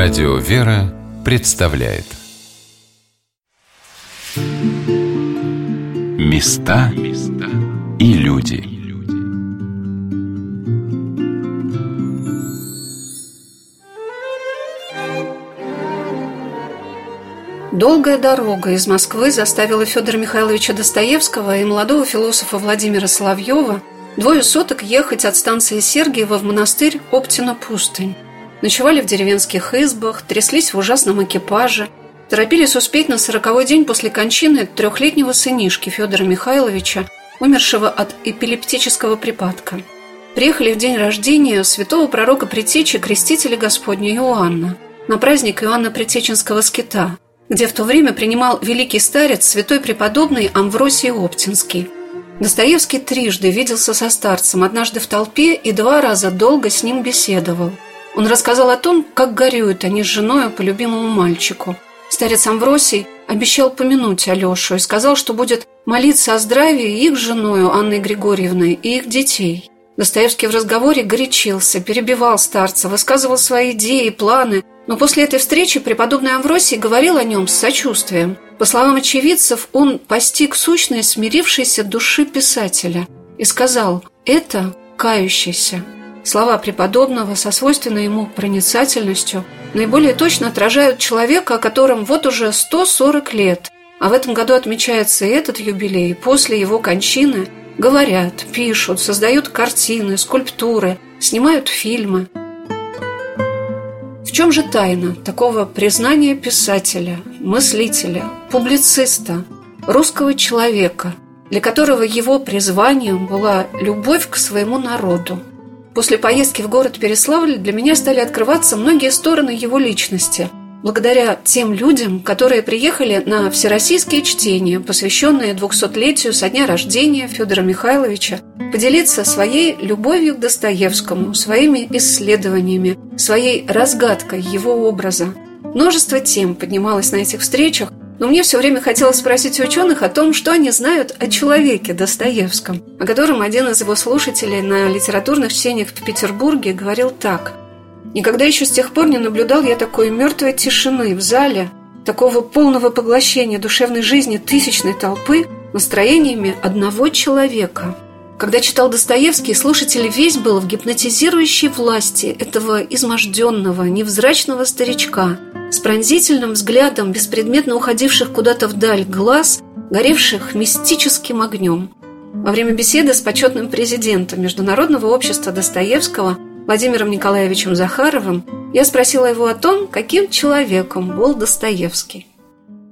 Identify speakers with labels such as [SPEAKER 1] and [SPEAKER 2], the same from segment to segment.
[SPEAKER 1] Радио «Вера» представляет Места и люди
[SPEAKER 2] Долгая дорога из Москвы заставила Федора Михайловича Достоевского и молодого философа Владимира Соловьева двое суток ехать от станции Сергиева в монастырь Оптина-Пустынь. Ночевали в деревенских избах, тряслись в ужасном экипаже, торопились успеть на сороковой день после кончины трехлетнего сынишки Федора Михайловича, умершего от эпилептического припадка. Приехали в день рождения святого пророка Притечи Крестителя Господня Иоанна на праздник Иоанна Притеченского скита, где в то время принимал великий старец святой преподобный Амвросий Оптинский. Достоевский трижды виделся со старцем, однажды в толпе и два раза долго с ним беседовал – он рассказал о том, как горюют они с женой по любимому мальчику. Старец Амвросий обещал помянуть Алешу и сказал, что будет молиться о здравии их женою Анной Григорьевной и их детей. Достоевский в разговоре горячился, перебивал старца, высказывал свои идеи, планы, но после этой встречи преподобный Амвросий говорил о нем с сочувствием. По словам очевидцев, он постиг сущность смирившейся души писателя и сказал «это кающийся». Слова преподобного со свойственной ему проницательностью наиболее точно отражают человека, о котором вот уже 140 лет, а в этом году отмечается и этот юбилей, после его кончины говорят, пишут, создают картины, скульптуры, снимают фильмы. В чем же тайна такого признания писателя, мыслителя, публициста, русского человека, для которого его призванием была любовь к своему народу – После поездки в город Переславль для меня стали открываться многие стороны его личности, благодаря тем людям, которые приехали на всероссийские чтения, посвященные 200-летию со дня рождения Федора Михайловича, поделиться своей любовью к Достоевскому, своими исследованиями, своей разгадкой его образа. Множество тем поднималось на этих встречах, но мне все время хотелось спросить ученых о том, что они знают о человеке Достоевском, о котором один из его слушателей на литературных чтениях в Петербурге говорил так. «Никогда еще с тех пор не наблюдал я такой мертвой тишины в зале, такого полного поглощения душевной жизни тысячной толпы настроениями одного человека». Когда читал Достоевский, слушатель весь был в гипнотизирующей власти этого изможденного, невзрачного старичка – с пронзительным взглядом беспредметно уходивших куда-то вдаль глаз, горевших мистическим огнем. Во время беседы с почетным президентом Международного общества Достоевского Владимиром Николаевичем Захаровым я спросила его о том, каким человеком был Достоевский.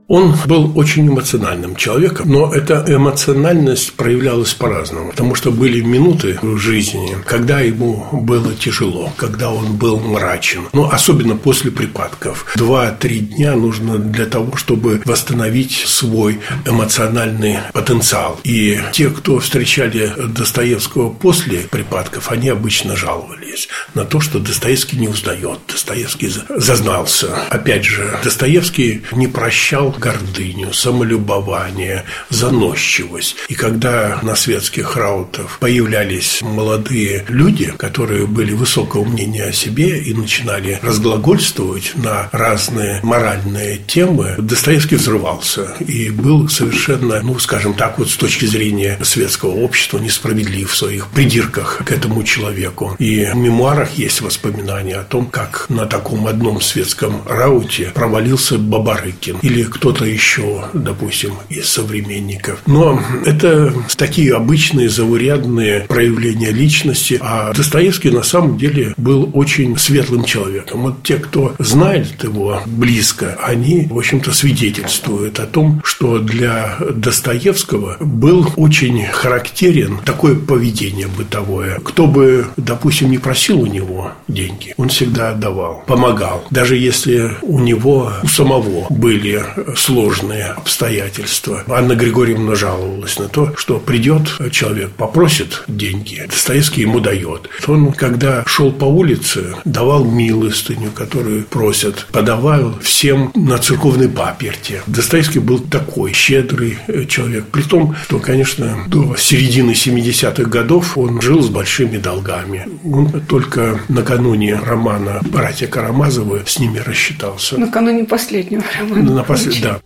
[SPEAKER 3] Он был очень эмоциональным человеком, но эта эмоциональность проявлялась по-разному, потому что были минуты в жизни, когда ему было тяжело, когда он был мрачен, но особенно после припадков. Два-три дня нужно для того, чтобы восстановить свой эмоциональный потенциал. И те, кто встречали Достоевского после припадков, они обычно жаловались на то, что Достоевский не узнает, Достоевский зазнался. Опять же, Достоевский не прощал гордыню, самолюбование, заносчивость. И когда на светских раутах появлялись молодые люди, которые были высокого мнения о себе и начинали разглагольствовать на разные моральные темы, Достоевский взрывался и был совершенно, ну, скажем так, вот с точки зрения светского общества несправедлив в своих придирках к этому человеку. И в мемуарах есть воспоминания о том, как на таком одном светском рауте провалился Бабарыкин или кто кто-то еще, допустим, из современников. Но это такие обычные заурядные проявления личности, а Достоевский на самом деле был очень светлым человеком. Вот те, кто знает его близко, они, в общем-то, свидетельствуют о том, что для Достоевского был очень характерен такое поведение бытовое. Кто бы, допустим, не просил у него деньги, он всегда отдавал, помогал. Даже если у него у самого были сложные обстоятельства. Анна Григорьевна жаловалась на то, что придет человек, попросит деньги, Достоевский ему дает. Он, когда шел по улице, давал милостыню, которую просят, подавал всем на церковной паперте. Достоевский был такой щедрый человек. При том, что, конечно, до середины 70-х годов он жил с большими долгами. Он только накануне романа «Братья Карамазовы» с ними рассчитался.
[SPEAKER 2] Накануне последнего романа.
[SPEAKER 3] На послед... Да.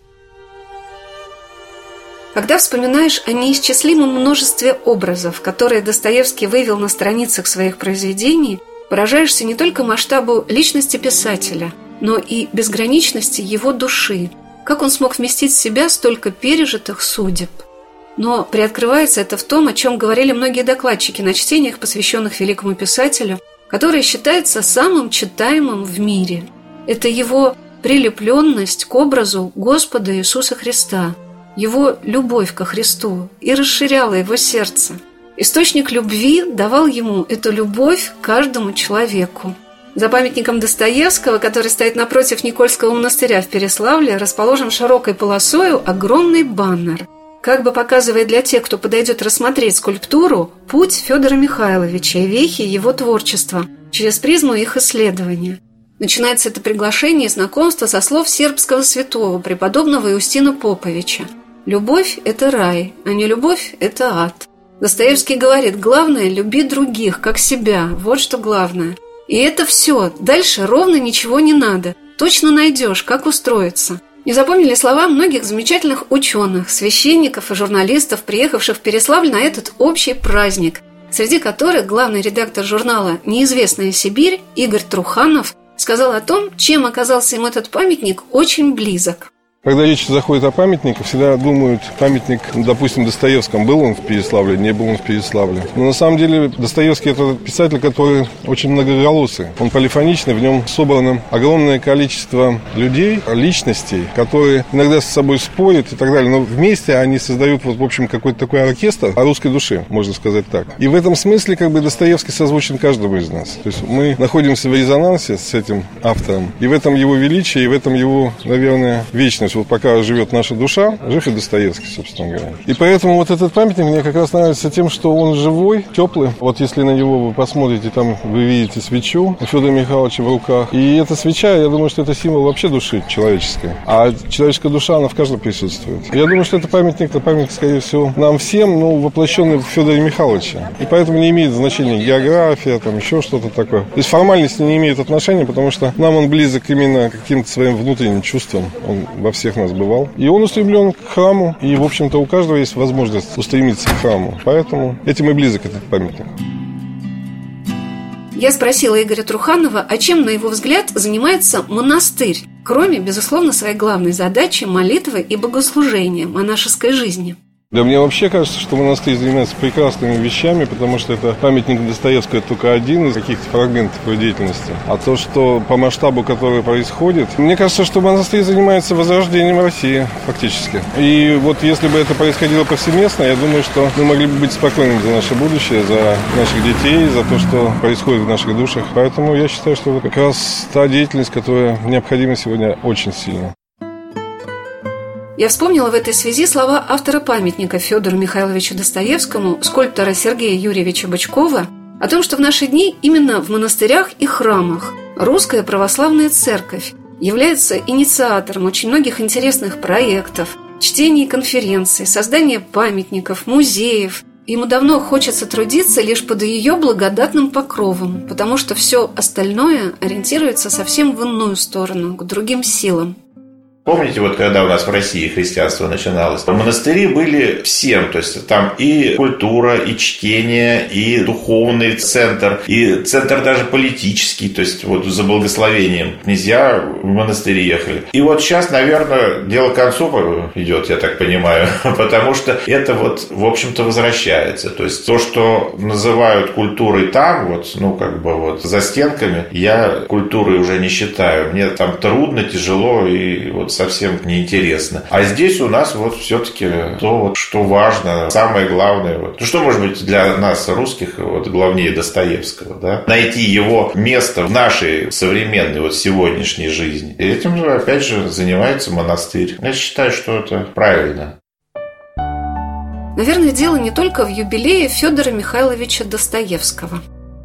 [SPEAKER 2] Когда вспоминаешь о неисчислимом множестве образов, которые Достоевский вывел на страницах своих произведений, поражаешься не только масштабу личности писателя, но и безграничности его души, как он смог вместить в себя столько пережитых судеб. Но приоткрывается это в том, о чем говорили многие докладчики на чтениях, посвященных великому писателю, который считается самым читаемым в мире. Это его прилепленность к образу Господа Иисуса Христа, его любовь ко Христу и расширяла его сердце. Источник любви давал ему эту любовь каждому человеку. За памятником Достоевского, который стоит напротив Никольского монастыря в Переславле, расположен широкой полосою огромный баннер, как бы показывая для тех, кто подойдет рассмотреть скульптуру, путь Федора Михайловича и вехи его творчества через призму их исследования – Начинается это приглашение и знакомство со слов сербского святого, преподобного Иустина Поповича. «Любовь – это рай, а не любовь – это ад». Достоевский говорит, главное – люби других, как себя, вот что главное. И это все, дальше ровно ничего не надо. Точно найдешь, как устроиться. Не запомнили слова многих замечательных ученых, священников и журналистов, приехавших в Переславль на этот общий праздник, среди которых главный редактор журнала «Неизвестная Сибирь» Игорь Труханов сказал о том, чем оказался им этот памятник очень близок.
[SPEAKER 4] Когда речь заходит о памятниках, всегда думают, памятник, допустим, Достоевскому, был он в Переславле, не был он в Переславле. Но на самом деле Достоевский – это писатель, который очень многоголосый. Он полифоничный, в нем собрано огромное количество людей, личностей, которые иногда с собой спорят и так далее. Но вместе они создают, вот, в общем, какой-то такой оркестр о русской душе, можно сказать так. И в этом смысле как бы Достоевский созвучен каждому из нас. То есть мы находимся в резонансе с этим автором. И в этом его величие, и в этом его, наверное, вечность есть вот пока живет наша душа, жив и Достоевский, собственно говоря. И поэтому вот этот памятник мне как раз нравится тем, что он живой, теплый. Вот если на него вы посмотрите, там вы видите свечу Федора Михайловича в руках. И эта свеча, я думаю, что это символ вообще души человеческой. А человеческая душа, она в каждом присутствует. Я думаю, что это памятник, это памятник, скорее всего, нам всем, ну, воплощенный в Федоре Михайловиче. И поэтому не имеет значения география, там еще что-то такое. То есть формальности не имеет отношения, потому что нам он близок именно каким-то своим внутренним чувствам. Он во всех нас бывал. И он устремлен к храму, и, в общем-то, у каждого есть возможность устремиться к храму. Поэтому этим и близок этот памятник.
[SPEAKER 2] Я спросила Игоря Труханова, а чем, на его взгляд, занимается монастырь, кроме, безусловно, своей главной задачи – молитвы и богослужения монашеской жизни.
[SPEAKER 4] Да мне вообще кажется, что монастырь занимается прекрасными вещами, потому что это памятник Достоевского только один из каких-то фрагментов его деятельности. А то, что по масштабу, который происходит, мне кажется, что монастырь занимается возрождением России, фактически. И вот если бы это происходило повсеместно, я думаю, что мы могли бы быть спокойными за наше будущее, за наших детей, за то, что происходит в наших душах. Поэтому я считаю, что это как раз та деятельность, которая необходима сегодня очень сильно.
[SPEAKER 2] Я вспомнила в этой связи слова автора памятника Федору Михайловичу Достоевскому, скульптора Сергея Юрьевича Бычкова, о том, что в наши дни именно в монастырях и храмах русская православная церковь является инициатором очень многих интересных проектов, чтений конференций, создания памятников, музеев. Ему давно хочется трудиться лишь под ее благодатным покровом, потому что все остальное ориентируется совсем в иную сторону, к другим силам.
[SPEAKER 5] Помните, вот когда у нас в России христианство начиналось, монастыри были всем, то есть там и культура, и чтение, и духовный центр, и центр даже политический, то есть вот за благословением князья в монастыри ехали. И вот сейчас, наверное, дело к концу идет, я так понимаю, потому что это вот, в общем-то, возвращается. То есть то, что называют культурой там, вот, ну, как бы вот за стенками, я культурой уже не считаю. Мне там трудно, тяжело и вот совсем неинтересно. А здесь у нас вот все-таки то, вот, что важно, самое главное. Вот. Ну, что может быть для нас, русских, вот, главнее Достоевского, да? Найти его место в нашей современной, вот, сегодняшней жизни. И этим же, опять же, занимается монастырь. Я считаю, что это правильно.
[SPEAKER 2] Наверное, дело не только в юбилее Федора Михайловича Достоевского.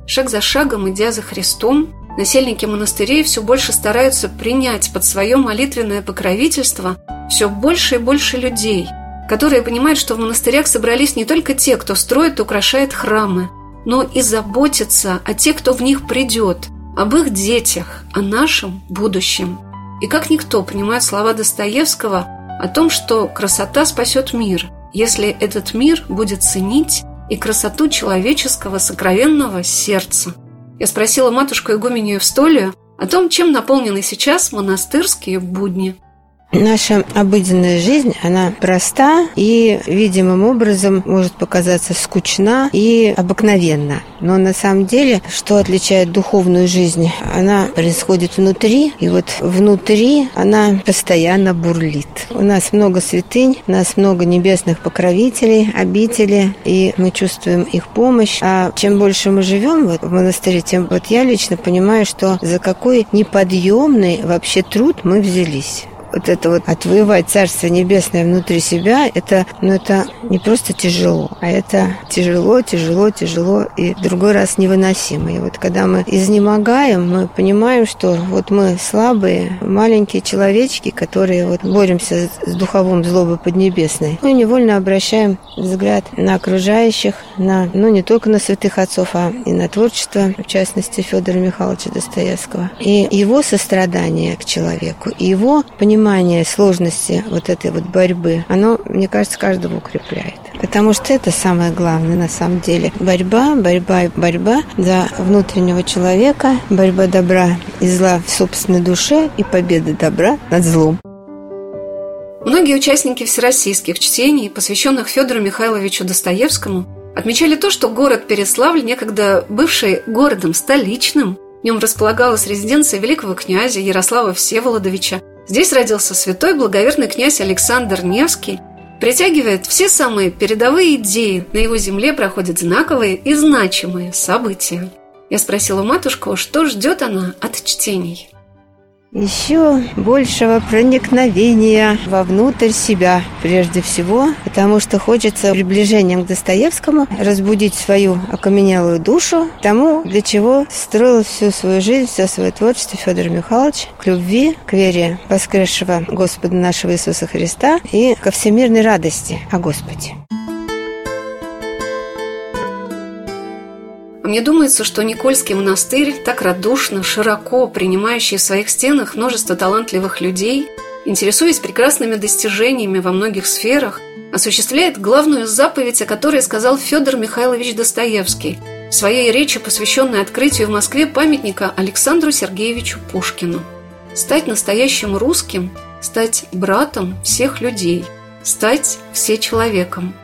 [SPEAKER 2] Шаг за шагом, идя за Христом, насельники монастырей все больше стараются принять под свое молитвенное покровительство все больше и больше людей, которые понимают, что в монастырях собрались не только те, кто строит и украшает храмы, но и заботятся о тех, кто в них придет, об их детях, о нашем будущем. И как никто понимает слова Достоевского о том, что красота спасет мир, если этот мир будет ценить и красоту человеческого сокровенного сердца. Я спросила матушку Игуменю Евстолию о том, чем наполнены сейчас монастырские будни –
[SPEAKER 6] Наша обыденная жизнь, она проста и видимым образом может показаться скучна и обыкновенна. Но на самом деле, что отличает духовную жизнь, она происходит внутри, и вот внутри она постоянно бурлит. У нас много святынь, у нас много небесных покровителей, обители, и мы чувствуем их помощь. А чем больше мы живем вот в монастыре, тем вот я лично понимаю, что за какой неподъемный вообще труд мы взялись вот это вот отвоевать Царство Небесное внутри себя, это, ну, это не просто тяжело, а это тяжело, тяжело, тяжело и другой раз невыносимо. И вот когда мы изнемогаем, мы понимаем, что вот мы слабые, маленькие человечки, которые вот боремся с духовым злобой поднебесной, мы невольно обращаем взгляд на окружающих, на, ну, не только на святых отцов, а и на творчество, в частности, Федора Михайловича Достоевского. И его сострадание к человеку, и его понимание понимание сложности вот этой вот борьбы, оно, мне кажется, каждого укрепляет. Потому что это самое главное на самом деле. Борьба, борьба и борьба за внутреннего человека, борьба добра и зла в собственной душе и победа добра над злом.
[SPEAKER 2] Многие участники всероссийских чтений, посвященных Федору Михайловичу Достоевскому, отмечали то, что город Переславль, некогда бывший городом столичным, в нем располагалась резиденция великого князя Ярослава Всеволодовича, Здесь родился святой благоверный князь Александр Невский, притягивает все самые передовые идеи. На его земле проходят знаковые и значимые события. Я спросила матушку, что ждет она от чтений
[SPEAKER 6] еще большего проникновения вовнутрь себя, прежде всего, потому что хочется приближением к Достоевскому разбудить свою окаменелую душу тому, для чего строил всю свою жизнь, все свое творчество Федор Михайлович, к любви, к вере воскресшего Господа нашего Иисуса Христа и ко всемирной радости о Господе.
[SPEAKER 2] Мне думается, что Никольский монастырь, так радушно, широко принимающий в своих стенах множество талантливых людей, интересуясь прекрасными достижениями во многих сферах, осуществляет главную заповедь, о которой сказал Федор Михайлович Достоевский в своей речи, посвященной открытию в Москве памятника Александру Сергеевичу Пушкину. Стать настоящим русским, стать братом всех людей, стать всечеловеком.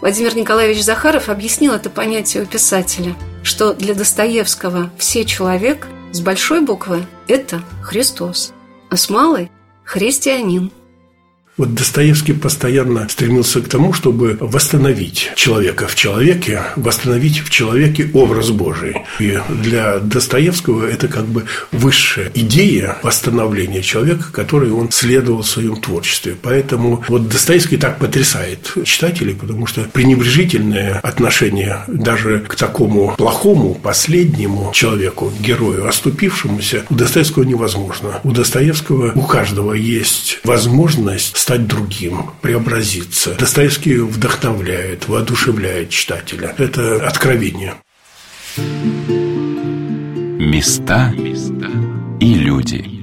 [SPEAKER 2] Владимир Николаевич Захаров объяснил это понятие у писателя – что для Достоевского все человек с большой буквы – это Христос, а с малой – христианин –
[SPEAKER 3] вот Достоевский постоянно стремился к тому, чтобы восстановить человека в человеке, восстановить в человеке образ Божий. И для Достоевского это как бы высшая идея восстановления человека, которой он следовал в своем творчестве. Поэтому вот Достоевский так потрясает читателей, потому что пренебрежительное отношение даже к такому плохому, последнему человеку, герою, оступившемуся, у Достоевского невозможно. У Достоевского у каждого есть возможность стать другим, преобразиться. Достоевский вдохновляет, воодушевляет читателя. Это откровение.
[SPEAKER 1] Места и люди.